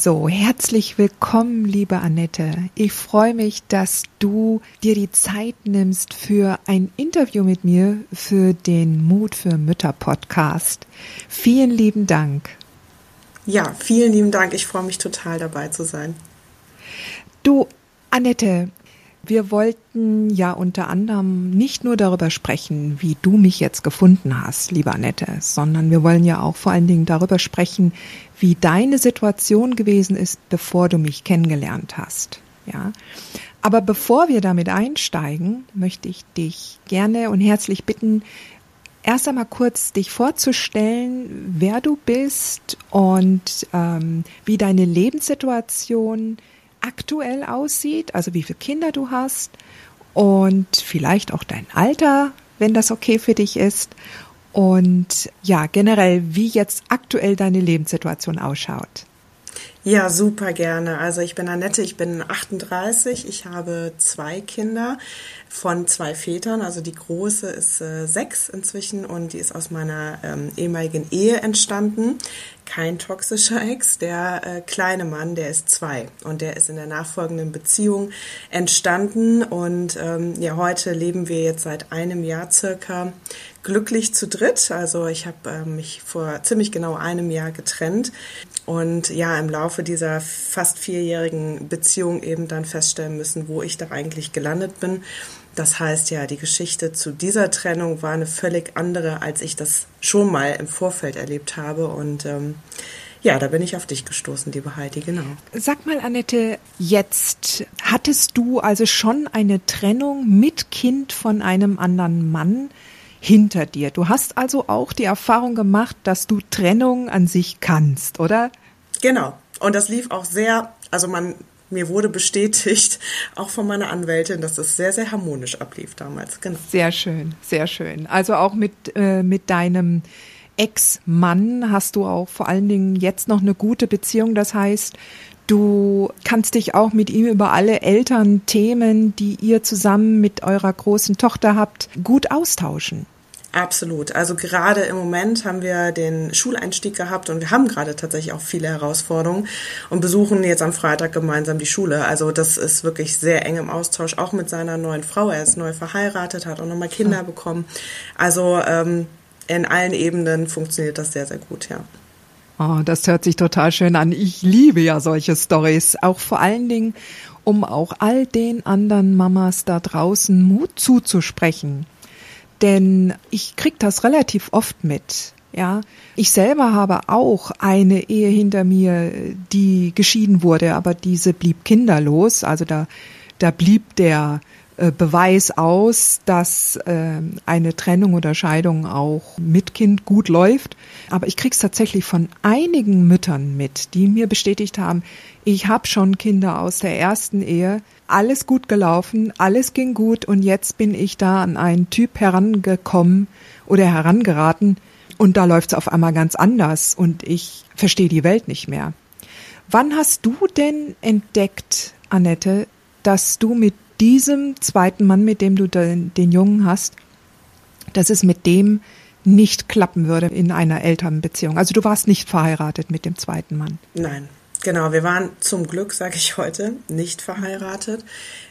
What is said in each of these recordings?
So, herzlich willkommen, liebe Annette. Ich freue mich, dass du dir die Zeit nimmst für ein Interview mit mir für den Mut für Mütter Podcast. Vielen lieben Dank. Ja, vielen lieben Dank. Ich freue mich total dabei zu sein. Du, Annette, wir wollten ja unter anderem nicht nur darüber sprechen, wie du mich jetzt gefunden hast, liebe Annette, sondern wir wollen ja auch vor allen Dingen darüber sprechen, wie deine Situation gewesen ist, bevor du mich kennengelernt hast. Ja. Aber bevor wir damit einsteigen, möchte ich dich gerne und herzlich bitten, erst einmal kurz dich vorzustellen, wer du bist und ähm, wie deine Lebenssituation aktuell aussieht, also wie viele Kinder du hast und vielleicht auch dein Alter, wenn das okay für dich ist. Und ja, generell, wie jetzt aktuell deine Lebenssituation ausschaut. Ja, super gerne. Also ich bin Annette, ich bin 38, ich habe zwei Kinder von zwei Vätern. Also die große ist äh, sechs inzwischen und die ist aus meiner ähm, ehemaligen Ehe entstanden. Kein toxischer Ex. Der äh, kleine Mann, der ist zwei und der ist in der nachfolgenden Beziehung entstanden. Und ähm, ja, heute leben wir jetzt seit einem Jahr circa glücklich zu dritt. Also ich habe äh, mich vor ziemlich genau einem Jahr getrennt und ja, im Laufe dieser fast vierjährigen Beziehung eben dann feststellen müssen, wo ich da eigentlich gelandet bin. Das heißt ja, die Geschichte zu dieser Trennung war eine völlig andere, als ich das schon mal im Vorfeld erlebt habe. Und ähm, ja, da bin ich auf dich gestoßen, liebe Heidi, genau. Sag mal, Annette, jetzt hattest du also schon eine Trennung mit Kind von einem anderen Mann hinter dir. Du hast also auch die Erfahrung gemacht, dass du Trennung an sich kannst, oder? Genau. Und das lief auch sehr, also man, mir wurde bestätigt, auch von meiner Anwältin, dass es sehr, sehr harmonisch ablief damals. Genau. Sehr schön, sehr schön. Also auch mit, äh, mit deinem Ex-Mann hast du auch vor allen Dingen jetzt noch eine gute Beziehung. Das heißt, Du kannst dich auch mit ihm über alle Elternthemen, die ihr zusammen mit eurer großen Tochter habt, gut austauschen. Absolut. Also gerade im Moment haben wir den Schuleinstieg gehabt und wir haben gerade tatsächlich auch viele Herausforderungen und besuchen jetzt am Freitag gemeinsam die Schule. Also das ist wirklich sehr eng im Austausch, auch mit seiner neuen Frau. Er ist neu verheiratet, hat auch nochmal Kinder bekommen. Also ähm, in allen Ebenen funktioniert das sehr, sehr gut, ja. Oh, das hört sich total schön an. Ich liebe ja solche Stories. Auch vor allen Dingen, um auch all den anderen Mamas da draußen Mut zuzusprechen. Denn ich krieg das relativ oft mit. Ja, ich selber habe auch eine Ehe hinter mir, die geschieden wurde, aber diese blieb kinderlos. Also da, da blieb der Beweis aus, dass äh, eine Trennung oder Scheidung auch mit Kind gut läuft. Aber ich krieg's tatsächlich von einigen Müttern mit, die mir bestätigt haben, ich habe schon Kinder aus der ersten Ehe, alles gut gelaufen, alles ging gut und jetzt bin ich da an einen Typ herangekommen oder herangeraten und da läuft's auf einmal ganz anders und ich verstehe die Welt nicht mehr. Wann hast du denn entdeckt, Annette, dass du mit diesem zweiten Mann, mit dem du den, den Jungen hast, dass es mit dem nicht klappen würde in einer Elternbeziehung. Also du warst nicht verheiratet mit dem zweiten Mann. Nein, genau. Wir waren zum Glück, sage ich heute, nicht verheiratet.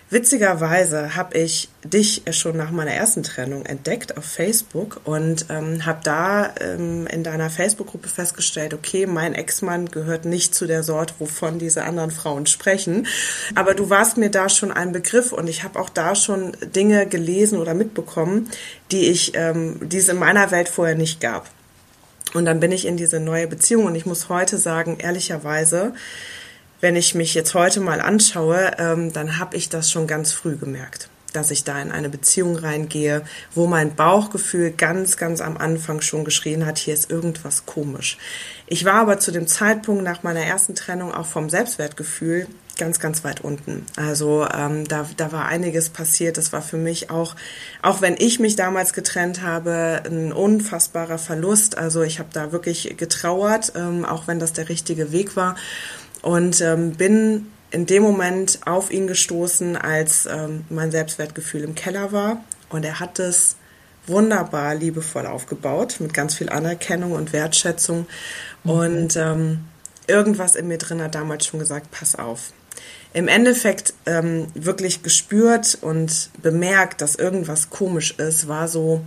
Witzigerweise habe ich dich schon nach meiner ersten Trennung entdeckt auf Facebook und ähm, habe da ähm, in deiner Facebook-Gruppe festgestellt, okay, mein Ex-Mann gehört nicht zu der Sorte, wovon diese anderen Frauen sprechen. Aber du warst mir da schon ein Begriff und ich habe auch da schon Dinge gelesen oder mitbekommen, die ich, ähm, die es in meiner Welt vorher nicht gab. Und dann bin ich in diese neue Beziehung und ich muss heute sagen, ehrlicherweise, wenn ich mich jetzt heute mal anschaue, ähm, dann habe ich das schon ganz früh gemerkt dass ich da in eine Beziehung reingehe, wo mein Bauchgefühl ganz, ganz am Anfang schon geschrien hat, hier ist irgendwas komisch. Ich war aber zu dem Zeitpunkt nach meiner ersten Trennung auch vom Selbstwertgefühl ganz, ganz weit unten. Also ähm, da, da war einiges passiert. Das war für mich auch, auch wenn ich mich damals getrennt habe, ein unfassbarer Verlust. Also ich habe da wirklich getrauert, ähm, auch wenn das der richtige Weg war. Und ähm, bin in dem Moment auf ihn gestoßen, als ähm, mein Selbstwertgefühl im Keller war. Und er hat es wunderbar liebevoll aufgebaut, mit ganz viel Anerkennung und Wertschätzung. Mhm. Und ähm, irgendwas in mir drin hat damals schon gesagt, pass auf. Im Endeffekt ähm, wirklich gespürt und bemerkt, dass irgendwas komisch ist, war so,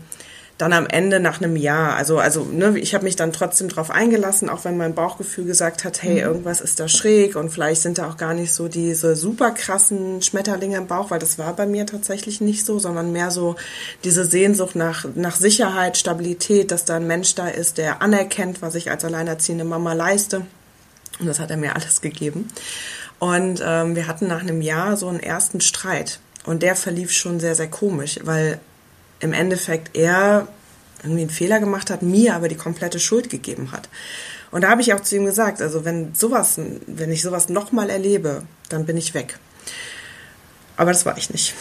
dann am Ende nach einem Jahr, also also ne, ich habe mich dann trotzdem drauf eingelassen, auch wenn mein Bauchgefühl gesagt hat, hey, mhm. irgendwas ist da schräg und vielleicht sind da auch gar nicht so diese super krassen Schmetterlinge im Bauch, weil das war bei mir tatsächlich nicht so, sondern mehr so diese Sehnsucht nach nach Sicherheit, Stabilität, dass da ein Mensch da ist, der anerkennt, was ich als alleinerziehende Mama leiste. Und das hat er mir alles gegeben. Und ähm, wir hatten nach einem Jahr so einen ersten Streit. Und der verlief schon sehr, sehr komisch, weil im Endeffekt er irgendwie einen Fehler gemacht hat, mir aber die komplette Schuld gegeben hat. Und da habe ich auch zu ihm gesagt, also wenn sowas, wenn ich sowas nochmal erlebe, dann bin ich weg. Aber das war ich nicht.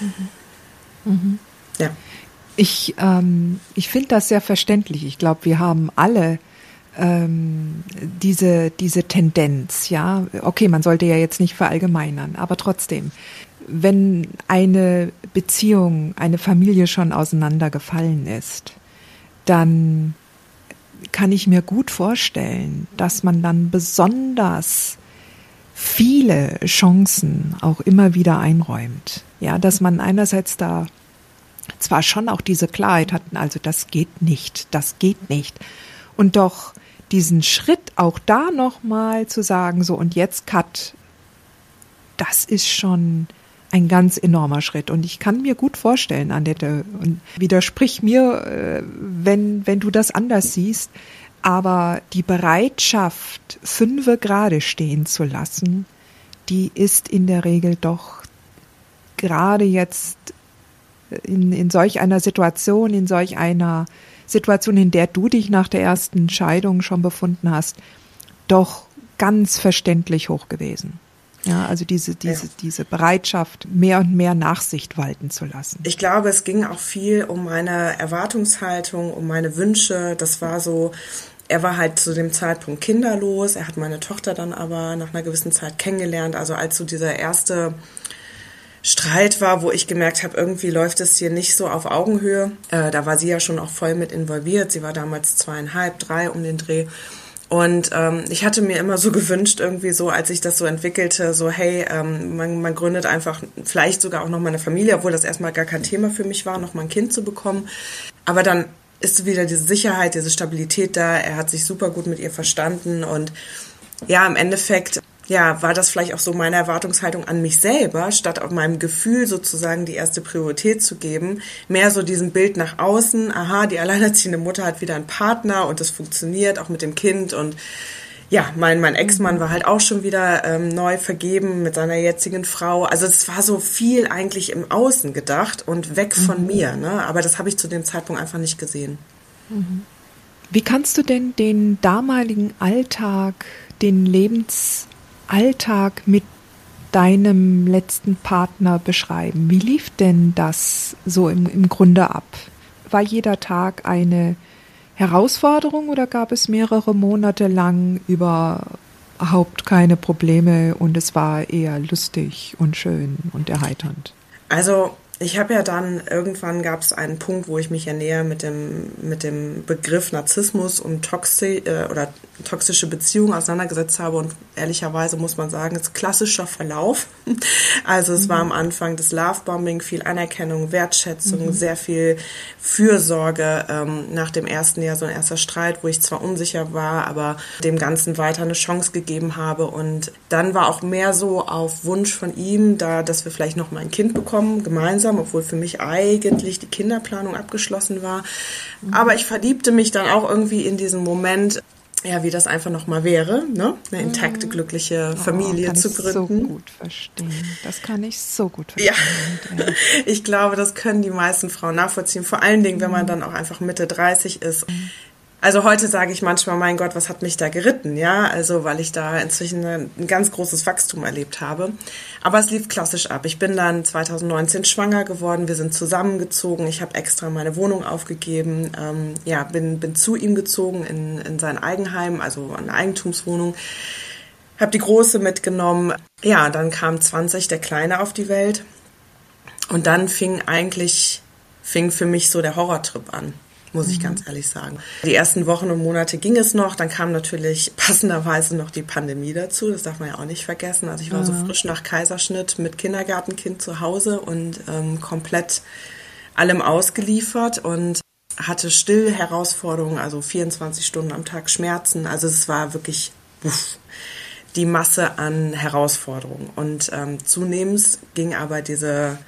Mhm. Mhm. Ja. Ich, ähm, ich finde das sehr verständlich. Ich glaube, wir haben alle ähm, diese, diese Tendenz, ja. Okay, man sollte ja jetzt nicht verallgemeinern, aber trotzdem wenn eine Beziehung, eine Familie schon auseinandergefallen ist, dann kann ich mir gut vorstellen, dass man dann besonders viele Chancen auch immer wieder einräumt. Ja, dass man einerseits da zwar schon auch diese Klarheit hat, also das geht nicht, das geht nicht. Und doch diesen Schritt auch da nochmal zu sagen, so und jetzt Cut, das ist schon ein ganz enormer Schritt. Und ich kann mir gut vorstellen, Annette, und widersprich mir, äh, wenn, wenn du das anders siehst, aber die Bereitschaft, fünfe gerade stehen zu lassen, die ist in der Regel doch gerade jetzt in, in solch einer Situation, in solch einer Situation, in der du dich nach der ersten Scheidung schon befunden hast, doch ganz verständlich hoch gewesen. Ja, also diese, diese, ja. diese Bereitschaft, mehr und mehr Nachsicht walten zu lassen. Ich glaube, es ging auch viel um meine Erwartungshaltung, um meine Wünsche. Das war so, er war halt zu dem Zeitpunkt kinderlos. Er hat meine Tochter dann aber nach einer gewissen Zeit kennengelernt. Also als so dieser erste Streit war, wo ich gemerkt habe, irgendwie läuft es hier nicht so auf Augenhöhe. Äh, da war sie ja schon auch voll mit involviert. Sie war damals zweieinhalb, drei um den Dreh. Und ähm, ich hatte mir immer so gewünscht, irgendwie so, als ich das so entwickelte, so hey, ähm, man, man gründet einfach vielleicht sogar auch noch mal eine Familie, obwohl das erstmal gar kein Thema für mich war, noch mal ein Kind zu bekommen. Aber dann ist wieder diese Sicherheit, diese Stabilität da. Er hat sich super gut mit ihr verstanden und ja, im Endeffekt ja, war das vielleicht auch so meine Erwartungshaltung an mich selber, statt auf meinem Gefühl sozusagen die erste Priorität zu geben, mehr so diesem Bild nach außen, aha, die alleinerziehende Mutter hat wieder einen Partner und das funktioniert auch mit dem Kind und ja, mein, mein Ex-Mann war halt auch schon wieder ähm, neu vergeben mit seiner jetzigen Frau. Also es war so viel eigentlich im Außen gedacht und weg von mhm. mir. Ne? Aber das habe ich zu dem Zeitpunkt einfach nicht gesehen. Mhm. Wie kannst du denn den damaligen Alltag, den Lebens Alltag mit deinem letzten Partner beschreiben? Wie lief denn das so im, im Grunde ab? War jeder Tag eine Herausforderung oder gab es mehrere Monate lang überhaupt keine Probleme und es war eher lustig und schön und erheiternd? Also ich habe ja dann, irgendwann gab es einen Punkt, wo ich mich ja näher mit dem, mit dem Begriff Narzissmus und Toxi äh, oder toxische Beziehungen auseinandergesetzt habe und ehrlicherweise muss man sagen, es ist klassischer Verlauf. Also es mhm. war am Anfang das Lovebombing, viel Anerkennung, Wertschätzung, mhm. sehr viel Fürsorge. Ähm, nach dem ersten Jahr so ein erster Streit, wo ich zwar unsicher war, aber dem Ganzen weiter eine Chance gegeben habe und dann war auch mehr so auf Wunsch von ihm, da, dass wir vielleicht noch mal ein Kind bekommen, gemeinsam gemeinsam, obwohl für mich eigentlich die Kinderplanung abgeschlossen war. Aber ich verliebte mich dann auch irgendwie in diesen Moment, ja, wie das einfach nochmal wäre, ne? eine intakte, glückliche oh, Familie oh, zu gründen. Das kann ich so gut verstehen. Das kann ich so gut verstehen. Ja, ich glaube, das können die meisten Frauen nachvollziehen. Vor allen Dingen, wenn man mhm. dann auch einfach Mitte 30 ist. Also heute sage ich manchmal, mein Gott, was hat mich da geritten, ja? Also weil ich da inzwischen ein ganz großes Wachstum erlebt habe. Aber es lief klassisch ab. Ich bin dann 2019 schwanger geworden, wir sind zusammengezogen, ich habe extra meine Wohnung aufgegeben, ähm, ja, bin, bin zu ihm gezogen in, in sein Eigenheim, also eine Eigentumswohnung. Habe die Große mitgenommen. Ja, dann kam 20 der Kleine auf die Welt. Und dann fing eigentlich, fing für mich so der Horrortrip an muss ich mhm. ganz ehrlich sagen. Die ersten Wochen und Monate ging es noch, dann kam natürlich passenderweise noch die Pandemie dazu, das darf man ja auch nicht vergessen. Also ich war mhm. so frisch nach Kaiserschnitt mit Kindergartenkind zu Hause und ähm, komplett allem ausgeliefert und hatte still Herausforderungen, also 24 Stunden am Tag Schmerzen. Also es war wirklich uff, die Masse an Herausforderungen. Und ähm, zunehmend ging aber diese,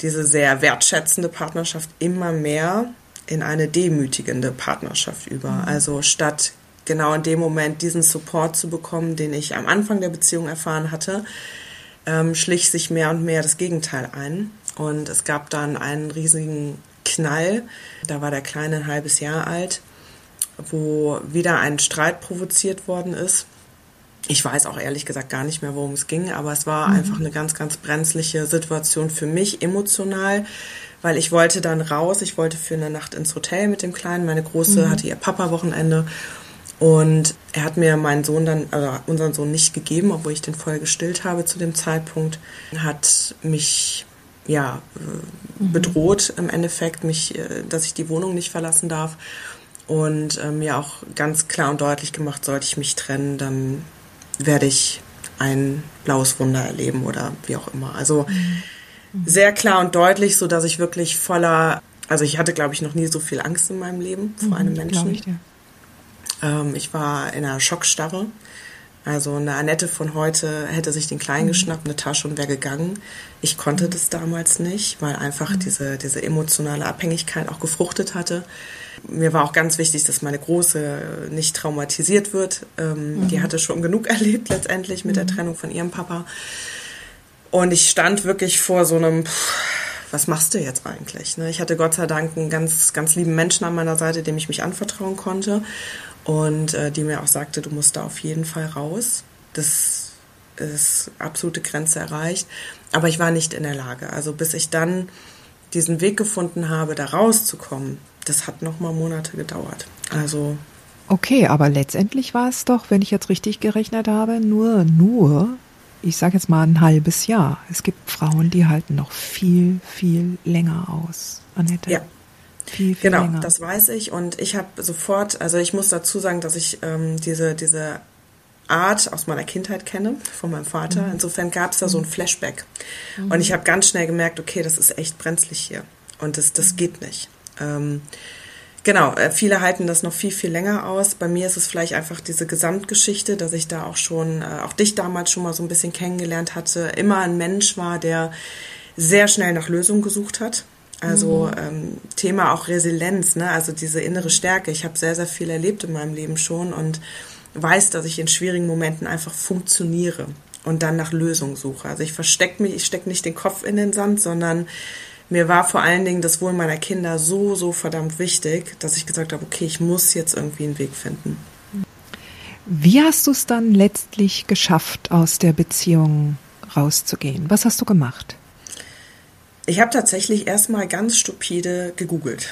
diese sehr wertschätzende Partnerschaft immer mehr in eine demütigende Partnerschaft über. Mhm. Also statt genau in dem Moment diesen Support zu bekommen, den ich am Anfang der Beziehung erfahren hatte, ähm, schlich sich mehr und mehr das Gegenteil ein. Und es gab dann einen riesigen Knall. Da war der Kleine ein halbes Jahr alt, wo wieder ein Streit provoziert worden ist. Ich weiß auch ehrlich gesagt gar nicht mehr, worum es ging, aber es war mhm. einfach eine ganz, ganz brenzliche Situation für mich emotional, weil ich wollte dann raus. Ich wollte für eine Nacht ins Hotel mit dem Kleinen. Meine Große mhm. hatte ihr Papa-Wochenende. Und er hat mir meinen Sohn dann, also unseren Sohn nicht gegeben, obwohl ich den voll gestillt habe zu dem Zeitpunkt. Hat mich ja mhm. bedroht im Endeffekt, mich, äh, dass ich die Wohnung nicht verlassen darf. Und äh, mir auch ganz klar und deutlich gemacht, sollte ich mich trennen, dann werde ich ein blaues Wunder erleben oder wie auch immer. Also mhm sehr klar und deutlich, so dass ich wirklich voller, also ich hatte, glaube ich, noch nie so viel Angst in meinem Leben vor mhm, einem Menschen. Ich, ja. ähm, ich war in einer Schockstarre. Also eine Annette von heute hätte sich den Kleinen mhm. geschnappt, eine Tasche und wäre gegangen. Ich konnte mhm. das damals nicht, weil einfach mhm. diese, diese emotionale Abhängigkeit auch gefruchtet hatte. Mir war auch ganz wichtig, dass meine Große nicht traumatisiert wird. Ähm, die mhm. hatte schon genug erlebt letztendlich mit der mhm. Trennung von ihrem Papa. Und ich stand wirklich vor so einem, was machst du jetzt eigentlich? Ne? Ich hatte Gott sei Dank einen ganz, ganz lieben Menschen an meiner Seite, dem ich mich anvertrauen konnte und äh, die mir auch sagte, du musst da auf jeden Fall raus. Das ist absolute Grenze erreicht. Aber ich war nicht in der Lage. Also bis ich dann diesen Weg gefunden habe, da rauszukommen, das hat noch mal Monate gedauert. Also Okay, aber letztendlich war es doch, wenn ich jetzt richtig gerechnet habe, nur nur ich sage jetzt mal ein halbes Jahr. Es gibt Frauen, die halten noch viel, viel länger aus. Annette. Ja. Viel, viel genau, länger. das weiß ich. Und ich habe sofort, also ich muss dazu sagen, dass ich ähm, diese, diese Art aus meiner Kindheit kenne, von meinem Vater. Mhm. Insofern gab es da so ein mhm. Flashback. Mhm. Und ich habe ganz schnell gemerkt, okay, das ist echt brenzlig hier. Und das, das mhm. geht nicht. Ähm, Genau, äh, viele halten das noch viel, viel länger aus. Bei mir ist es vielleicht einfach diese Gesamtgeschichte, dass ich da auch schon, äh, auch dich damals schon mal so ein bisschen kennengelernt hatte, immer ein Mensch war, der sehr schnell nach Lösungen gesucht hat. Also mhm. ähm, Thema auch Resilienz, ne? also diese innere Stärke. Ich habe sehr, sehr viel erlebt in meinem Leben schon und weiß, dass ich in schwierigen Momenten einfach funktioniere und dann nach Lösungen suche. Also ich verstecke mich, ich stecke nicht den Kopf in den Sand, sondern mir war vor allen Dingen das Wohl meiner Kinder so, so verdammt wichtig, dass ich gesagt habe, okay, ich muss jetzt irgendwie einen Weg finden. Wie hast du es dann letztlich geschafft, aus der Beziehung rauszugehen? Was hast du gemacht? Ich habe tatsächlich erstmal ganz stupide gegoogelt.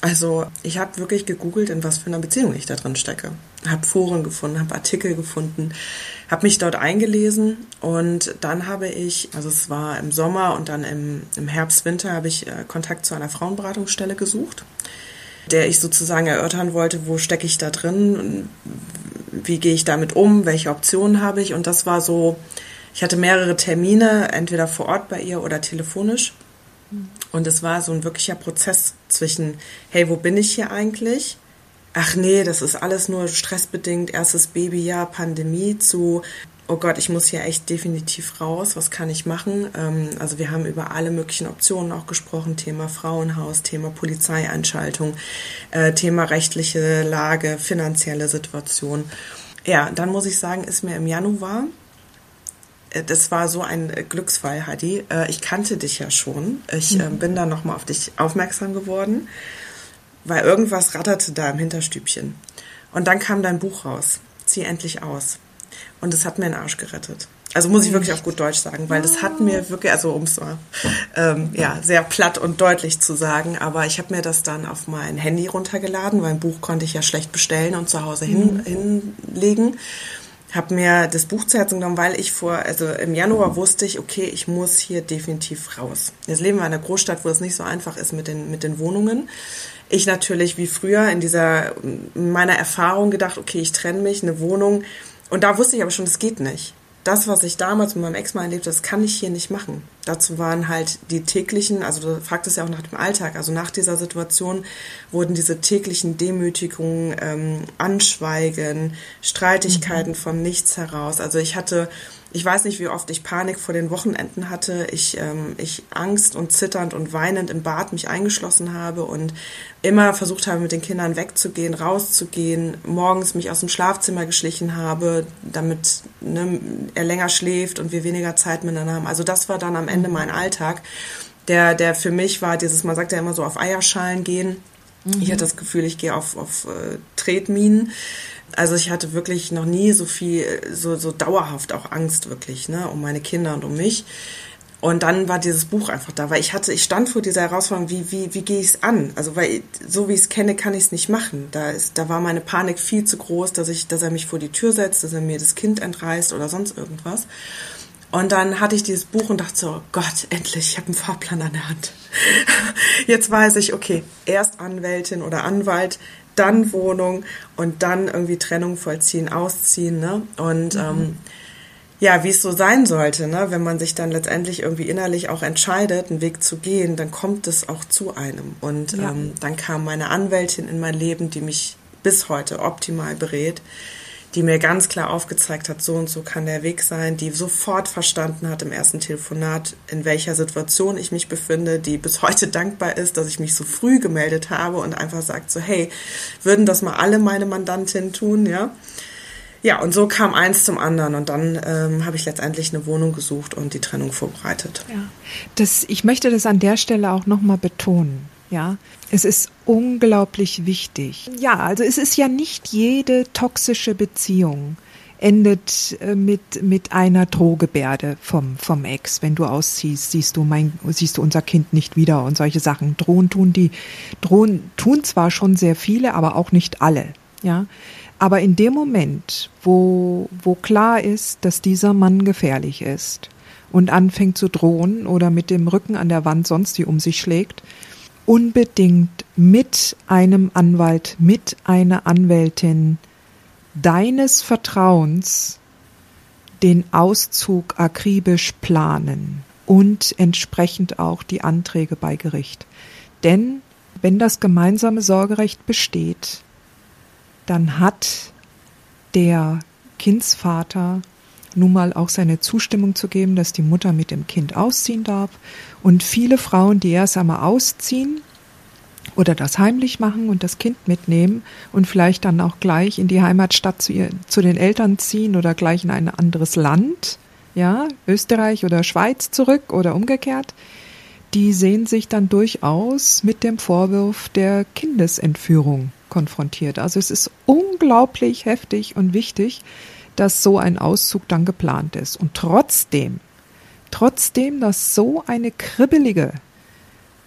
Also ich habe wirklich gegoogelt, in was für einer Beziehung ich da drin stecke. Habe Foren gefunden, habe Artikel gefunden, habe mich dort eingelesen und dann habe ich, also es war im Sommer und dann im, im Herbst, Winter, habe ich äh, Kontakt zu einer Frauenberatungsstelle gesucht, der ich sozusagen erörtern wollte, wo stecke ich da drin, wie gehe ich damit um, welche Optionen habe ich und das war so, ich hatte mehrere Termine, entweder vor Ort bei ihr oder telefonisch und es war so ein wirklicher Prozess zwischen, hey, wo bin ich hier eigentlich? Ach nee, das ist alles nur stressbedingt, erstes Babyjahr, Pandemie zu, oh Gott, ich muss hier echt definitiv raus, was kann ich machen? Ähm, also wir haben über alle möglichen Optionen auch gesprochen, Thema Frauenhaus, Thema Polizeieinschaltung, äh, Thema rechtliche Lage, finanzielle Situation. Ja, dann muss ich sagen, ist mir im Januar, äh, das war so ein Glücksfall, Hadi. Äh, ich kannte dich ja schon. Ich äh, mhm. bin dann nochmal auf dich aufmerksam geworden, weil irgendwas ratterte da im Hinterstübchen. Und dann kam dein Buch raus. Zieh endlich aus. Und es hat mir den Arsch gerettet. Also muss ich wirklich auf gut Deutsch sagen, weil das hat mir wirklich, also um es mal ähm, ja, sehr platt und deutlich zu sagen, aber ich habe mir das dann auf mein Handy runtergeladen, weil ein Buch konnte ich ja schlecht bestellen und zu Hause hin, mhm. hinlegen. Habe mir das Buch zu Herzen genommen, weil ich vor, also im Januar wusste ich, okay, ich muss hier definitiv raus. Jetzt leben wir in einer Großstadt, wo es nicht so einfach ist mit den, mit den Wohnungen ich natürlich wie früher in dieser meiner Erfahrung gedacht, okay, ich trenne mich, eine Wohnung, und da wusste ich aber schon, das geht nicht. Das, was ich damals mit meinem Ex-Mann erlebt das kann ich hier nicht machen. Dazu waren halt die täglichen, also du fragtest ja auch nach dem Alltag, also nach dieser Situation wurden diese täglichen Demütigungen, ähm, Anschweigen, Streitigkeiten mhm. von nichts heraus. Also ich hatte ich weiß nicht, wie oft ich Panik vor den Wochenenden hatte. Ich, ähm, ich Angst und zitternd und weinend im Bad mich eingeschlossen habe und immer versucht habe, mit den Kindern wegzugehen, rauszugehen, morgens mich aus dem Schlafzimmer geschlichen habe, damit ne, er länger schläft und wir weniger Zeit miteinander haben. Also das war dann am Ende mein Alltag. Der, der für mich war dieses, man sagt ja immer so auf Eierschalen gehen. Mhm. Ich hatte das Gefühl, ich gehe auf, auf äh, Tretminen. Also ich hatte wirklich noch nie so viel, so, so dauerhaft auch Angst wirklich, ne, um meine Kinder und um mich. Und dann war dieses Buch einfach da, weil ich hatte, ich stand vor dieser Herausforderung, wie, wie, wie gehe ich es an? Also, weil so wie ich es kenne, kann ich es nicht machen. Da ist, da war meine Panik viel zu groß, dass ich, dass er mich vor die Tür setzt, dass er mir das Kind entreißt oder sonst irgendwas. Und dann hatte ich dieses Buch und dachte so, oh Gott, endlich, ich habe einen Fahrplan an der Hand. Jetzt weiß ich, okay, erst Anwältin oder Anwalt, dann Wohnung und dann irgendwie Trennung vollziehen, ausziehen. Ne? Und mhm. ähm, ja, wie es so sein sollte, ne? wenn man sich dann letztendlich irgendwie innerlich auch entscheidet, einen Weg zu gehen, dann kommt es auch zu einem. Und ja. ähm, dann kam meine Anwältin in mein Leben, die mich bis heute optimal berät die mir ganz klar aufgezeigt hat, so und so kann der Weg sein, die sofort verstanden hat im ersten Telefonat, in welcher Situation ich mich befinde, die bis heute dankbar ist, dass ich mich so früh gemeldet habe und einfach sagt so, hey, würden das mal alle meine Mandantinnen tun, ja? Ja, und so kam eins zum anderen und dann ähm, habe ich letztendlich eine Wohnung gesucht und die Trennung vorbereitet. Ja, das, ich möchte das an der Stelle auch nochmal betonen. Ja, es ist unglaublich wichtig. Ja, also es ist ja nicht jede toxische Beziehung endet äh, mit, mit einer Drohgebärde vom, vom Ex. Wenn du ausziehst, siehst du mein, siehst du unser Kind nicht wieder und solche Sachen. Drohen tun die, drohen tun zwar schon sehr viele, aber auch nicht alle. Ja. Aber in dem Moment, wo, wo klar ist, dass dieser Mann gefährlich ist und anfängt zu drohen oder mit dem Rücken an der Wand sonst wie um sich schlägt, unbedingt mit einem Anwalt, mit einer Anwältin deines Vertrauens den Auszug akribisch planen und entsprechend auch die Anträge bei Gericht. Denn wenn das gemeinsame Sorgerecht besteht, dann hat der Kindsvater nun mal auch seine Zustimmung zu geben, dass die Mutter mit dem Kind ausziehen darf. Und viele Frauen, die erst einmal ausziehen oder das heimlich machen und das Kind mitnehmen und vielleicht dann auch gleich in die Heimatstadt zu, ihr, zu den Eltern ziehen oder gleich in ein anderes Land, ja, Österreich oder Schweiz zurück oder umgekehrt, die sehen sich dann durchaus mit dem Vorwurf der Kindesentführung konfrontiert. Also es ist unglaublich heftig und wichtig, dass so ein Auszug dann geplant ist. Und trotzdem, trotzdem, dass so eine kribbelige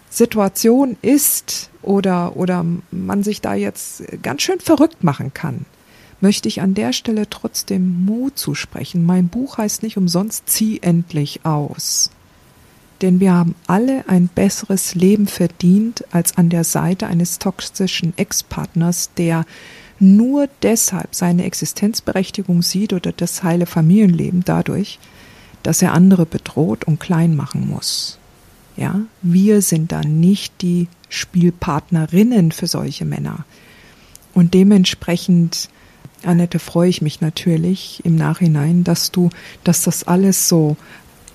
Situation ist oder, oder man sich da jetzt ganz schön verrückt machen kann, möchte ich an der Stelle trotzdem Mut zusprechen. Mein Buch heißt nicht umsonst Zieh endlich aus. Denn wir haben alle ein besseres Leben verdient als an der Seite eines toxischen Ex-Partners, der nur deshalb seine Existenzberechtigung sieht oder das heile Familienleben dadurch, dass er andere bedroht und klein machen muss. Ja, wir sind da nicht die Spielpartnerinnen für solche Männer. Und dementsprechend Annette, freue ich mich natürlich im Nachhinein, dass du, dass das alles so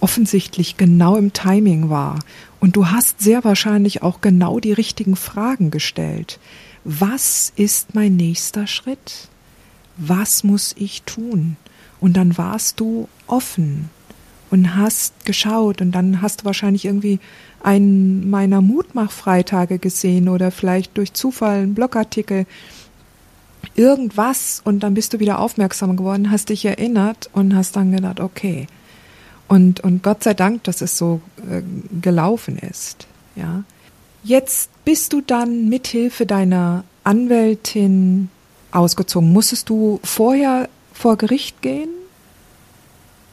offensichtlich genau im Timing war. Und du hast sehr wahrscheinlich auch genau die richtigen Fragen gestellt. Was ist mein nächster Schritt? Was muss ich tun? Und dann warst du offen und hast geschaut und dann hast du wahrscheinlich irgendwie einen meiner Mutmachfreitage gesehen oder vielleicht durch Zufall einen Blogartikel irgendwas und dann bist du wieder aufmerksam geworden, hast dich erinnert und hast dann gedacht, okay. Und, und Gott sei Dank, dass es so äh, gelaufen ist, ja. Jetzt bist du dann mithilfe deiner Anwältin ausgezogen. Musstest du vorher vor Gericht gehen?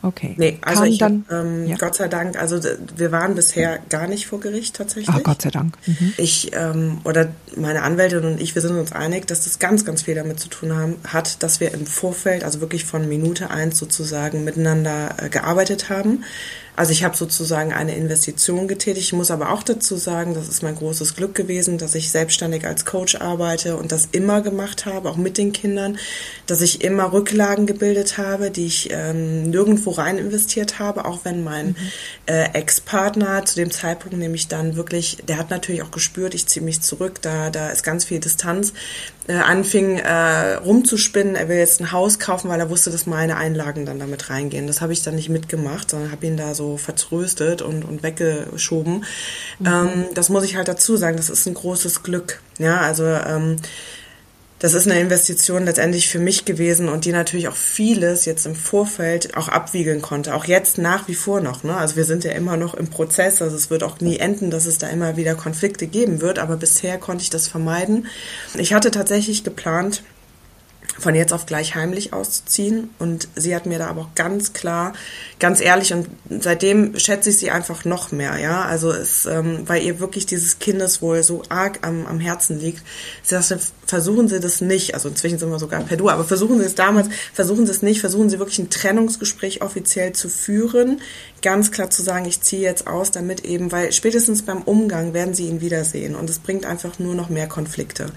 Okay. Nee, also Kam ich, dann, ähm, ja. Gott sei Dank, also wir waren bisher gar nicht vor Gericht tatsächlich. Ach, Gott sei Dank. Mhm. Ich ähm, oder meine Anwältin und ich, wir sind uns einig, dass das ganz, ganz viel damit zu tun haben, hat, dass wir im Vorfeld, also wirklich von Minute eins sozusagen miteinander äh, gearbeitet haben. Also ich habe sozusagen eine Investition getätigt. Ich muss aber auch dazu sagen, das ist mein großes Glück gewesen, dass ich selbstständig als Coach arbeite und das immer gemacht habe, auch mit den Kindern, dass ich immer Rücklagen gebildet habe, die ich ähm, nirgendwo rein investiert habe, auch wenn mein mhm. äh, Ex-Partner zu dem Zeitpunkt nämlich dann wirklich, der hat natürlich auch gespürt, ich ziehe mich zurück, da, da ist ganz viel Distanz äh, anfing äh, rumzuspinnen, er will jetzt ein Haus kaufen, weil er wusste, dass meine Einlagen dann damit reingehen. Das habe ich dann nicht mitgemacht, sondern habe ihn da so vertröstet und, und weggeschoben. Mhm. Ähm, das muss ich halt dazu sagen, das ist ein großes Glück. Ja, also ähm, das ist eine Investition letztendlich für mich gewesen und die natürlich auch vieles jetzt im Vorfeld auch abwiegeln konnte. Auch jetzt nach wie vor noch. Ne? Also wir sind ja immer noch im Prozess. Also es wird auch nie enden, dass es da immer wieder Konflikte geben wird. Aber bisher konnte ich das vermeiden. Ich hatte tatsächlich geplant, von jetzt auf gleich heimlich auszuziehen. Und sie hat mir da aber auch ganz klar, ganz ehrlich, und seitdem schätze ich sie einfach noch mehr, ja. Also es, ähm, weil ihr wirklich dieses Kindeswohl so arg am, am Herzen liegt. Sie sagte, versuchen Sie das nicht, also inzwischen sind wir sogar per Du, aber versuchen Sie es damals, versuchen Sie es nicht, versuchen Sie wirklich ein Trennungsgespräch offiziell zu führen, ganz klar zu sagen, ich ziehe jetzt aus, damit eben, weil spätestens beim Umgang werden Sie ihn wiedersehen und es bringt einfach nur noch mehr Konflikte.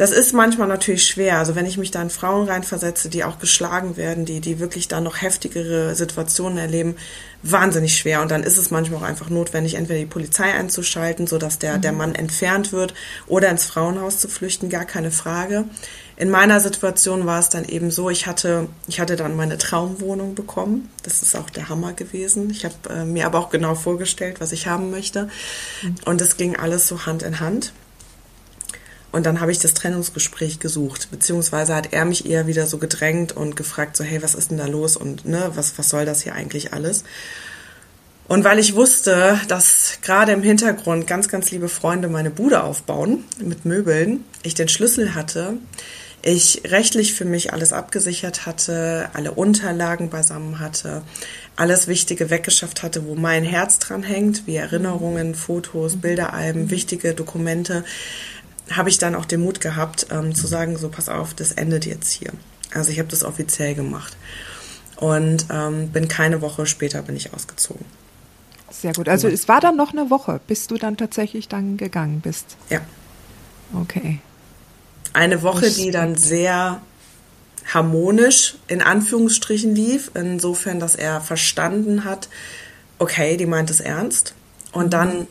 Das ist manchmal natürlich schwer. Also wenn ich mich da in Frauen reinversetze, die auch geschlagen werden, die, die wirklich da noch heftigere Situationen erleben, wahnsinnig schwer. Und dann ist es manchmal auch einfach notwendig, entweder die Polizei einzuschalten, sodass der, mhm. der Mann entfernt wird oder ins Frauenhaus zu flüchten, gar keine Frage. In meiner Situation war es dann eben so, ich hatte, ich hatte dann meine Traumwohnung bekommen. Das ist auch der Hammer gewesen. Ich habe äh, mir aber auch genau vorgestellt, was ich haben möchte. Mhm. Und es ging alles so Hand in Hand. Und dann habe ich das Trennungsgespräch gesucht, beziehungsweise hat er mich eher wieder so gedrängt und gefragt, so, hey, was ist denn da los und ne, was, was soll das hier eigentlich alles? Und weil ich wusste, dass gerade im Hintergrund ganz, ganz liebe Freunde meine Bude aufbauen mit Möbeln, ich den Schlüssel hatte, ich rechtlich für mich alles abgesichert hatte, alle Unterlagen beisammen hatte, alles Wichtige weggeschafft hatte, wo mein Herz dran hängt, wie Erinnerungen, Fotos, Bilderalben, wichtige Dokumente, habe ich dann auch den Mut gehabt, ähm, zu sagen, so pass auf, das endet jetzt hier. Also ich habe das offiziell gemacht. Und ähm, bin keine Woche später bin ich ausgezogen. Sehr gut. Also es war dann noch eine Woche, bis du dann tatsächlich dann gegangen bist. Ja. Okay. Eine Woche, die dann sehr harmonisch in Anführungsstrichen lief, insofern, dass er verstanden hat, okay, die meint es ernst. Und mhm. dann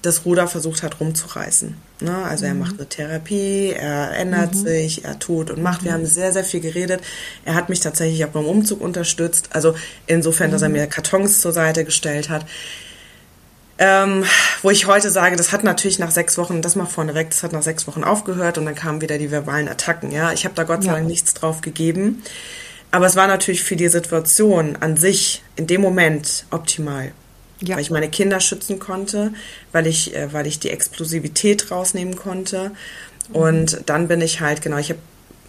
das Ruder versucht hat rumzureißen. Ne? Also er mhm. macht eine Therapie, er ändert mhm. sich, er tut und macht. Wir mhm. haben sehr, sehr viel geredet. Er hat mich tatsächlich auch beim Umzug unterstützt. Also insofern, dass er mhm. mir Kartons zur Seite gestellt hat. Ähm, wo ich heute sage, das hat natürlich nach sechs Wochen, das mal vorneweg, das hat nach sechs Wochen aufgehört und dann kamen wieder die verbalen Attacken. Ja, ich habe da Gott sei Dank nichts drauf gegeben. Aber es war natürlich für die Situation an sich in dem Moment optimal ja. weil ich meine Kinder schützen konnte, weil ich, äh, weil ich die Explosivität rausnehmen konnte. Mhm. Und dann bin ich halt, genau, ich habe,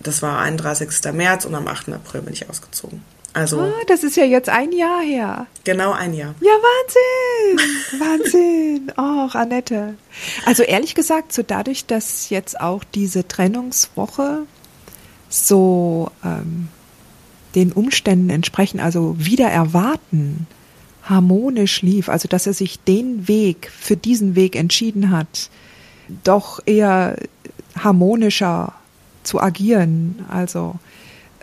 das war 31. März und am 8. April bin ich ausgezogen. Also. Ah, das ist ja jetzt ein Jahr her. Genau ein Jahr. Ja, Wahnsinn! Wahnsinn! Och, Annette. Also ehrlich gesagt, so dadurch, dass jetzt auch diese Trennungswoche so ähm, den Umständen entsprechen, also wieder erwarten, harmonisch lief, also dass er sich den Weg für diesen Weg entschieden hat, doch eher harmonischer zu agieren. Also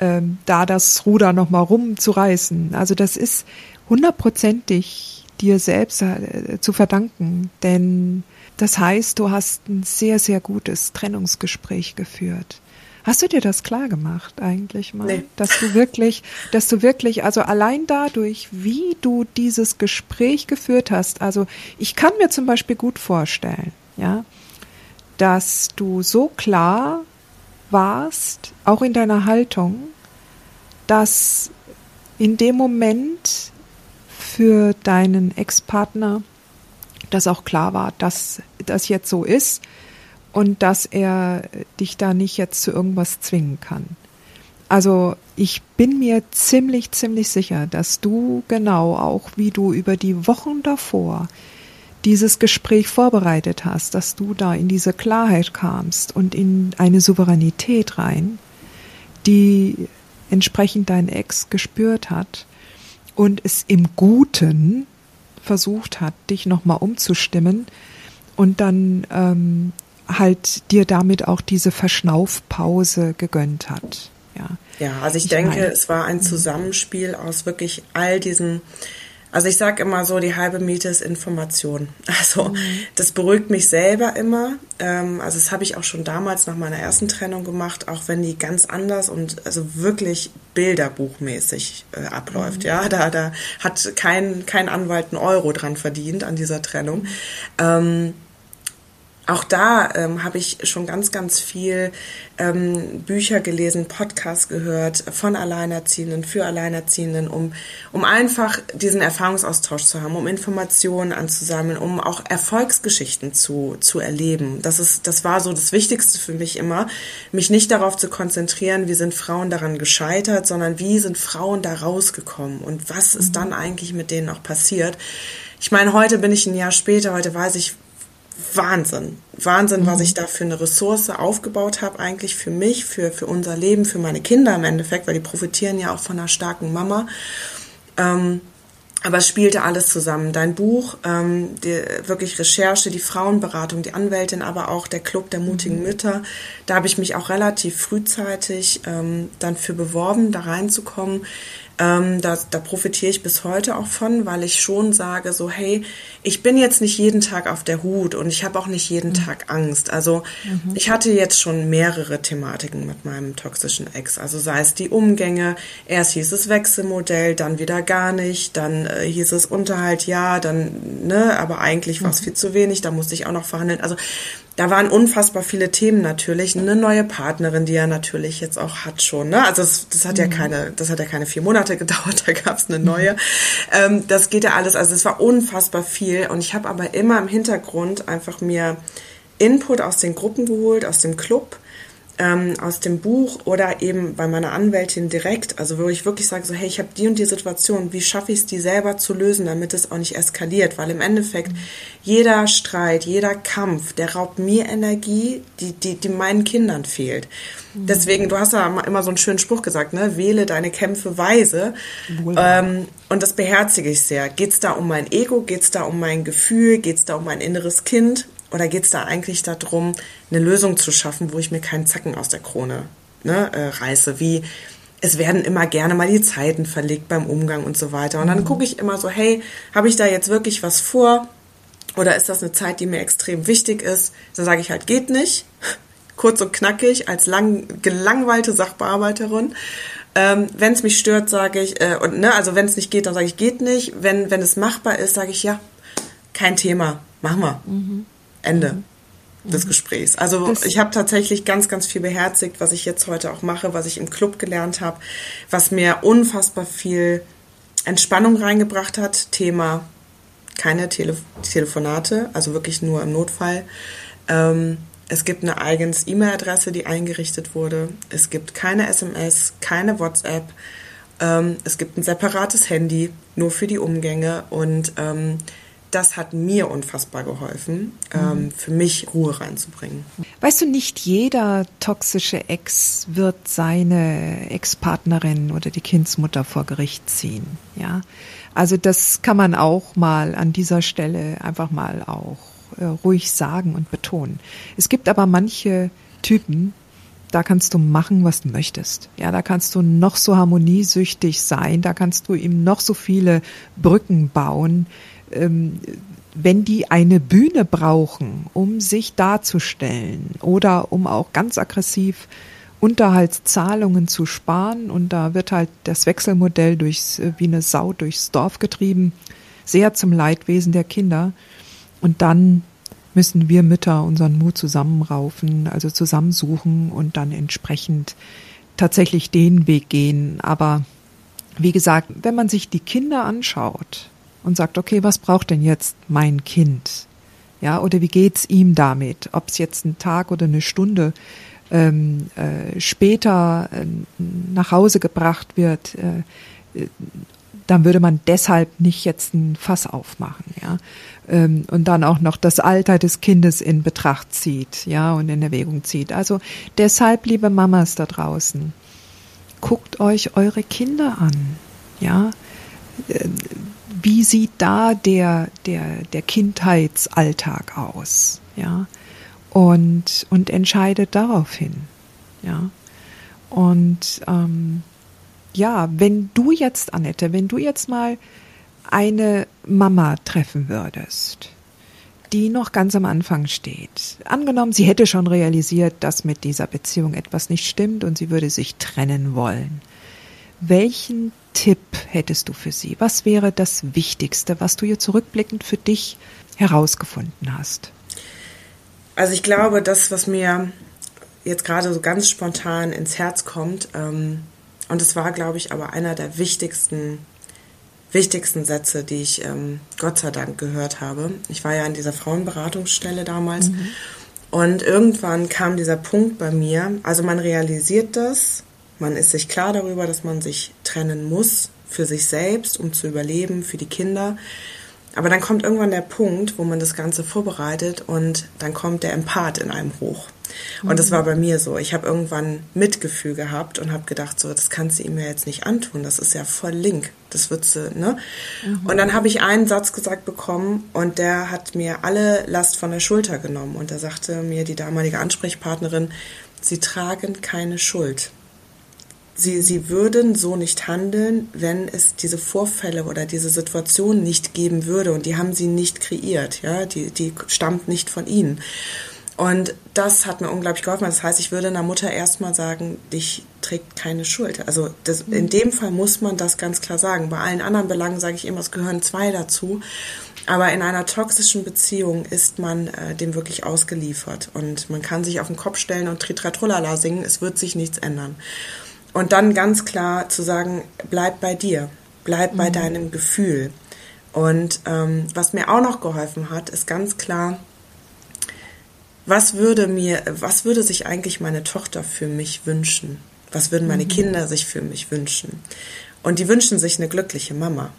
ähm, da das Ruder nochmal rumzureißen. Also das ist hundertprozentig dir selbst äh, zu verdanken, denn das heißt, du hast ein sehr, sehr gutes Trennungsgespräch geführt. Hast du dir das klar gemacht eigentlich mal? Nee. Dass du wirklich, dass du wirklich, also allein dadurch, wie du dieses Gespräch geführt hast, also ich kann mir zum Beispiel gut vorstellen, ja, dass du so klar warst, auch in deiner Haltung, dass in dem Moment für deinen Ex-Partner das auch klar war, dass das jetzt so ist und dass er dich da nicht jetzt zu irgendwas zwingen kann. Also ich bin mir ziemlich, ziemlich sicher, dass du genau auch, wie du über die Wochen davor dieses Gespräch vorbereitet hast, dass du da in diese Klarheit kamst und in eine Souveränität rein, die entsprechend dein Ex gespürt hat und es im Guten versucht hat, dich nochmal umzustimmen und dann ähm, halt dir damit auch diese Verschnaufpause gegönnt hat. Ja, ja also ich, ich denke, meine, es war ein mhm. Zusammenspiel aus wirklich all diesen also ich sage immer so, die halbe Miete ist Information. Also mhm. das beruhigt mich selber immer. Ähm, also das habe ich auch schon damals nach meiner ersten Trennung gemacht, auch wenn die ganz anders und also wirklich bilderbuchmäßig äh, abläuft. Mhm. Ja, da, da hat kein, kein Anwalt einen Euro dran verdient an dieser Trennung. Auch da ähm, habe ich schon ganz, ganz viel ähm, Bücher gelesen, Podcasts gehört von Alleinerziehenden, für Alleinerziehenden, um, um einfach diesen Erfahrungsaustausch zu haben, um Informationen anzusammeln, um auch Erfolgsgeschichten zu, zu erleben. Das, ist, das war so das Wichtigste für mich immer, mich nicht darauf zu konzentrieren, wie sind Frauen daran gescheitert, sondern wie sind Frauen da rausgekommen und was ist mhm. dann eigentlich mit denen auch passiert. Ich meine, heute bin ich ein Jahr später, heute weiß ich, Wahnsinn. Wahnsinn, mhm. was ich da für eine Ressource aufgebaut habe, eigentlich für mich, für, für unser Leben, für meine Kinder im Endeffekt, weil die profitieren ja auch von einer starken Mama. Ähm, aber es spielte alles zusammen. Dein Buch, ähm, die, wirklich Recherche, die Frauenberatung, die Anwältin, aber auch der Club der mutigen mhm. Mütter. Da habe ich mich auch relativ frühzeitig ähm, dann für beworben, da reinzukommen. Ähm, da, da profitiere ich bis heute auch von, weil ich schon sage, so, hey, ich bin jetzt nicht jeden Tag auf der Hut und ich habe auch nicht jeden mhm. Tag Angst. Also mhm. ich hatte jetzt schon mehrere Thematiken mit meinem toxischen Ex. Also sei es die Umgänge, erst hieß es Wechselmodell, dann wieder gar nicht, dann äh, hieß es Unterhalt ja, dann, ne, aber eigentlich war es mhm. viel zu wenig, da musste ich auch noch verhandeln. Also da waren unfassbar viele Themen natürlich. Eine neue Partnerin, die er natürlich jetzt auch hat schon. Ne? Also das, das hat mhm. ja keine, das hat ja keine vier Monate gedauert, da gab es eine neue. Mhm. Ähm, das geht ja alles. Also es war unfassbar viel. Und ich habe aber immer im Hintergrund einfach mir Input aus den Gruppen geholt, aus dem Club ähm, aus dem Buch oder eben bei meiner Anwältin direkt, also wo ich wirklich sage, so hey, ich habe die und die Situation, wie schaffe ich es, die selber zu lösen, damit es auch nicht eskaliert, weil im Endeffekt jeder Streit, jeder Kampf, der raubt mir Energie, die, die, die meinen Kindern fehlt. Deswegen, du hast ja immer so einen schönen Spruch gesagt, ne? Wähle deine Kämpfe weise. Ähm, und das beherzige ich sehr. Geht es da um mein Ego? Geht es da um mein Gefühl? Geht es da um mein inneres Kind? Oder geht es da eigentlich darum, eine Lösung zu schaffen, wo ich mir keinen Zacken aus der Krone ne, äh, reiße? Wie es werden immer gerne mal die Zeiten verlegt beim Umgang und so weiter. Und dann mhm. gucke ich immer so, hey, habe ich da jetzt wirklich was vor? Oder ist das eine Zeit, die mir extrem wichtig ist? Dann sage ich halt, geht nicht. Kurz und knackig als lang, gelangweilte Sachbearbeiterin. Ähm, wenn es mich stört, sage ich, äh, und ne, also wenn es nicht geht, dann sage ich, geht nicht. Wenn, wenn es machbar ist, sage ich, ja, kein Thema, machen wir. Mhm. Ende mhm. des Gesprächs. Also das ich habe tatsächlich ganz, ganz viel beherzigt, was ich jetzt heute auch mache, was ich im Club gelernt habe, was mir unfassbar viel Entspannung reingebracht hat. Thema keine Tele Telefonate, also wirklich nur im Notfall. Ähm, es gibt eine eigens E-Mail-Adresse, die eingerichtet wurde. Es gibt keine SMS, keine WhatsApp. Ähm, es gibt ein separates Handy, nur für die Umgänge. Und ähm, das hat mir unfassbar geholfen, ähm, mhm. für mich Ruhe reinzubringen. Weißt du, nicht jeder toxische Ex wird seine Ex-Partnerin oder die Kindsmutter vor Gericht ziehen. Ja, also das kann man auch mal an dieser Stelle einfach mal auch äh, ruhig sagen und betonen. Es gibt aber manche Typen, da kannst du machen, was du möchtest. Ja, da kannst du noch so harmoniesüchtig sein, da kannst du ihm noch so viele Brücken bauen. Ähm, wenn die eine Bühne brauchen, um sich darzustellen oder um auch ganz aggressiv Unterhaltszahlungen zu sparen und da wird halt das Wechselmodell durchs, wie eine Sau durchs Dorf getrieben, sehr zum Leidwesen der Kinder. Und dann müssen wir Mütter unseren Mut zusammenraufen, also zusammensuchen und dann entsprechend tatsächlich den Weg gehen. Aber wie gesagt, wenn man sich die Kinder anschaut und sagt, okay, was braucht denn jetzt mein Kind? Ja, oder wie geht's ihm damit? Ob es jetzt ein Tag oder eine Stunde ähm, äh, später äh, nach Hause gebracht wird, äh, dann würde man deshalb nicht jetzt ein Fass aufmachen, ja. Ähm, und dann auch noch das Alter des Kindes in Betracht zieht, ja, und in Erwägung zieht. Also deshalb, liebe Mamas da draußen, guckt euch eure Kinder an, ja. Wie sieht da der, der, der Kindheitsalltag aus, ja? Und, und entscheidet daraufhin, ja. Und ähm, ja, wenn du jetzt, Annette, wenn du jetzt mal eine Mama treffen würdest, die noch ganz am Anfang steht. Angenommen, sie hätte schon realisiert, dass mit dieser Beziehung etwas nicht stimmt und sie würde sich trennen wollen. Welchen Tipp hättest du für sie? Was wäre das Wichtigste, was du hier zurückblickend für dich herausgefunden hast? Also ich glaube, das, was mir jetzt gerade so ganz spontan ins Herz kommt, ähm, und es war, glaube ich, aber einer der wichtigsten, wichtigsten Sätze, die ich ähm, Gott sei Dank gehört habe. Ich war ja an dieser Frauenberatungsstelle damals. Mhm. Und irgendwann kam dieser Punkt bei mir, also man realisiert das, man ist sich klar darüber, dass man sich trennen muss für sich selbst, um zu überleben, für die Kinder. Aber dann kommt irgendwann der Punkt, wo man das Ganze vorbereitet und dann kommt der Empath in einem hoch. Und das war bei mir so. Ich habe irgendwann Mitgefühl gehabt und habe gedacht, so, das kannst du ihm ja jetzt nicht antun. Das ist ja voll link. Das wird sie, ne? Mhm. Und dann habe ich einen Satz gesagt bekommen und der hat mir alle Last von der Schulter genommen. Und da sagte mir die damalige Ansprechpartnerin, sie tragen keine Schuld. Sie, sie würden so nicht handeln, wenn es diese Vorfälle oder diese Situation nicht geben würde. Und die haben sie nicht kreiert, ja. Die, die stammt nicht von ihnen. Und das hat mir unglaublich geholfen. Das heißt, ich würde einer Mutter erstmal sagen, dich trägt keine Schuld. Also das, in dem Fall muss man das ganz klar sagen. Bei allen anderen Belangen sage ich immer, es gehören zwei dazu. Aber in einer toxischen Beziehung ist man äh, dem wirklich ausgeliefert. Und man kann sich auf den Kopf stellen und Tritratrolala singen, es wird sich nichts ändern. Und dann ganz klar zu sagen, bleib bei dir, bleib mhm. bei deinem Gefühl. Und ähm, was mir auch noch geholfen hat, ist ganz klar, was würde mir, was würde sich eigentlich meine Tochter für mich wünschen? Was würden meine mhm. Kinder sich für mich wünschen? Und die wünschen sich eine glückliche Mama.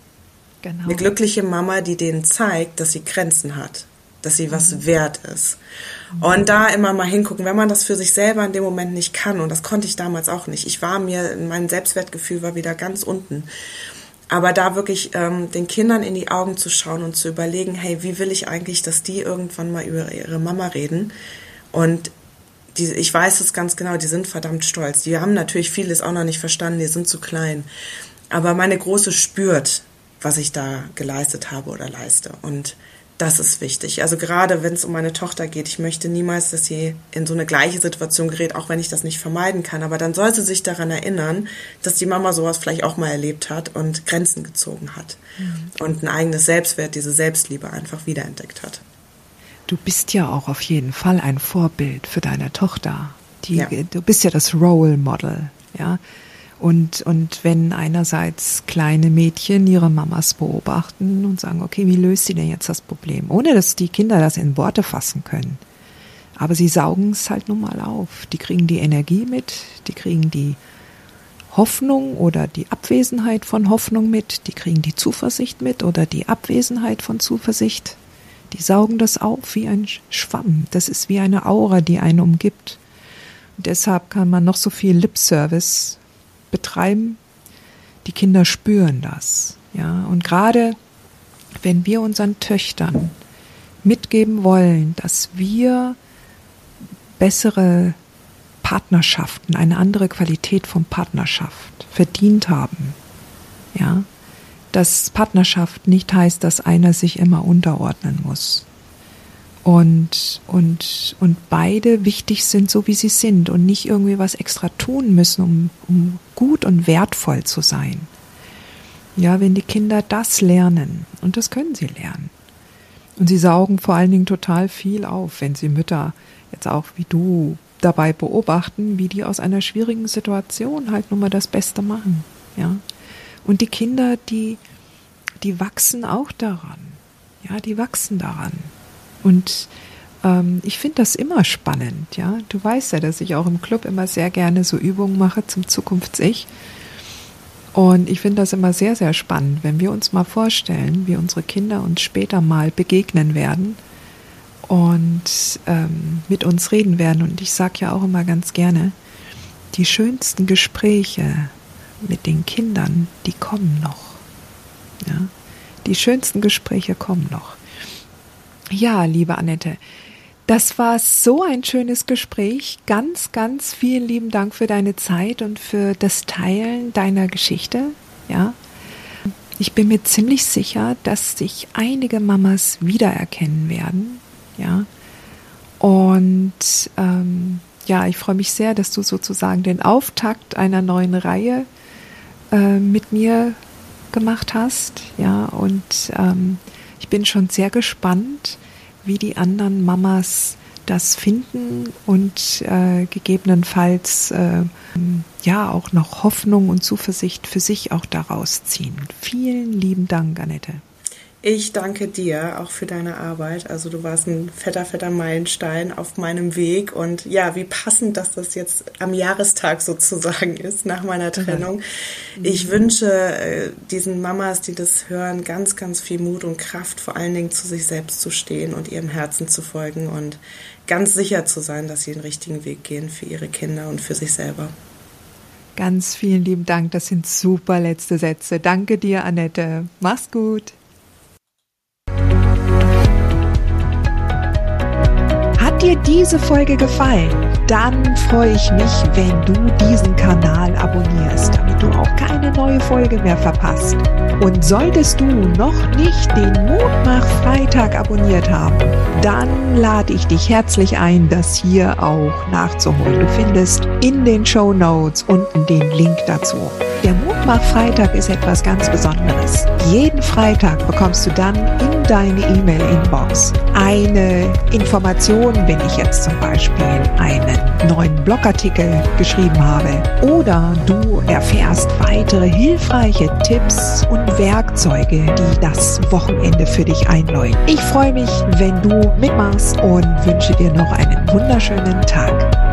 Genau. Eine glückliche Mama, die denen zeigt, dass sie Grenzen hat, dass sie was mhm. wert ist. Und da immer mal hingucken, wenn man das für sich selber in dem Moment nicht kann, und das konnte ich damals auch nicht. Ich war mir, mein Selbstwertgefühl war wieder ganz unten. Aber da wirklich ähm, den Kindern in die Augen zu schauen und zu überlegen, hey, wie will ich eigentlich, dass die irgendwann mal über ihre Mama reden? Und die, ich weiß es ganz genau, die sind verdammt stolz. Die haben natürlich vieles auch noch nicht verstanden, die sind zu klein. Aber meine Große spürt, was ich da geleistet habe oder leiste. Und das ist wichtig. Also gerade wenn es um meine Tochter geht, ich möchte niemals, dass sie in so eine gleiche Situation gerät, auch wenn ich das nicht vermeiden kann. Aber dann soll sie sich daran erinnern, dass die Mama sowas vielleicht auch mal erlebt hat und Grenzen gezogen hat mhm. und ein eigenes Selbstwert, diese Selbstliebe einfach wiederentdeckt hat. Du bist ja auch auf jeden Fall ein Vorbild für deine Tochter. Die, ja. Du bist ja das Role Model, ja. Und, und wenn einerseits kleine Mädchen ihre Mamas beobachten und sagen, okay, wie löst sie denn jetzt das Problem? Ohne dass die Kinder das in Worte fassen können. Aber sie saugen es halt nun mal auf. Die kriegen die Energie mit, die kriegen die Hoffnung oder die Abwesenheit von Hoffnung mit, die kriegen die Zuversicht mit oder die Abwesenheit von Zuversicht. Die saugen das auf wie ein Schwamm. Das ist wie eine Aura, die einen umgibt. Und deshalb kann man noch so viel Lip-Service betreiben, die Kinder spüren das. Ja, und gerade wenn wir unseren Töchtern mitgeben wollen, dass wir bessere Partnerschaften, eine andere Qualität von Partnerschaft verdient haben. Ja, dass Partnerschaft nicht heißt, dass einer sich immer unterordnen muss. Und, und, und beide wichtig sind, so wie sie sind und nicht irgendwie was extra tun müssen, um, um gut und wertvoll zu sein. Ja, wenn die Kinder das lernen, und das können sie lernen. Und sie saugen vor allen Dingen total viel auf, wenn sie Mütter jetzt auch wie du dabei beobachten, wie die aus einer schwierigen Situation halt nun mal das Beste machen. Ja. Und die Kinder, die, die wachsen auch daran. Ja, die wachsen daran. Und ähm, ich finde das immer spannend, ja. Du weißt ja, dass ich auch im Club immer sehr gerne so Übungen mache zum Zukunfts-Ich. Und ich finde das immer sehr, sehr spannend, wenn wir uns mal vorstellen, wie unsere Kinder uns später mal begegnen werden und ähm, mit uns reden werden. Und ich sage ja auch immer ganz gerne, die schönsten Gespräche mit den Kindern, die kommen noch. Ja? Die schönsten Gespräche kommen noch. Ja, liebe Annette, das war so ein schönes Gespräch. Ganz, ganz vielen lieben Dank für deine Zeit und für das Teilen deiner Geschichte. Ja. Ich bin mir ziemlich sicher, dass sich einige Mamas wiedererkennen werden. Ja. Und ähm, ja, ich freue mich sehr, dass du sozusagen den Auftakt einer neuen Reihe äh, mit mir gemacht hast. Ja, und ähm, ich bin schon sehr gespannt, wie die anderen Mamas das finden und äh, gegebenenfalls äh, ja auch noch Hoffnung und Zuversicht für sich auch daraus ziehen. Vielen lieben Dank, Annette. Ich danke dir auch für deine Arbeit. Also du warst ein fetter, fetter Meilenstein auf meinem Weg. Und ja, wie passend, dass das jetzt am Jahrestag sozusagen ist, nach meiner Trennung. Mhm. Ich wünsche äh, diesen Mamas, die das hören, ganz, ganz viel Mut und Kraft, vor allen Dingen zu sich selbst zu stehen und ihrem Herzen zu folgen und ganz sicher zu sein, dass sie den richtigen Weg gehen für ihre Kinder und für sich selber. Ganz vielen lieben Dank. Das sind super letzte Sätze. Danke dir, Annette. Mach's gut. Dir diese Folge gefallen, dann freue ich mich, wenn du diesen Kanal abonnierst, damit du auch keine neue Folge mehr verpasst. Und solltest du noch nicht den Mutmach Freitag abonniert haben, dann lade ich dich herzlich ein, das hier auch nachzuholen. Du findest in den Show Notes unten den Link dazu. Der Mutmach-Freitag ist etwas ganz Besonderes. Jeden Freitag bekommst du dann in deine E-Mail-Inbox eine Information, wenn ich jetzt zum Beispiel einen neuen Blogartikel geschrieben habe oder du erfährst weitere hilfreiche Tipps und Werkzeuge, die das Wochenende für dich einläuten. Ich freue mich, wenn du mitmachst und wünsche dir noch einen wunderschönen Tag.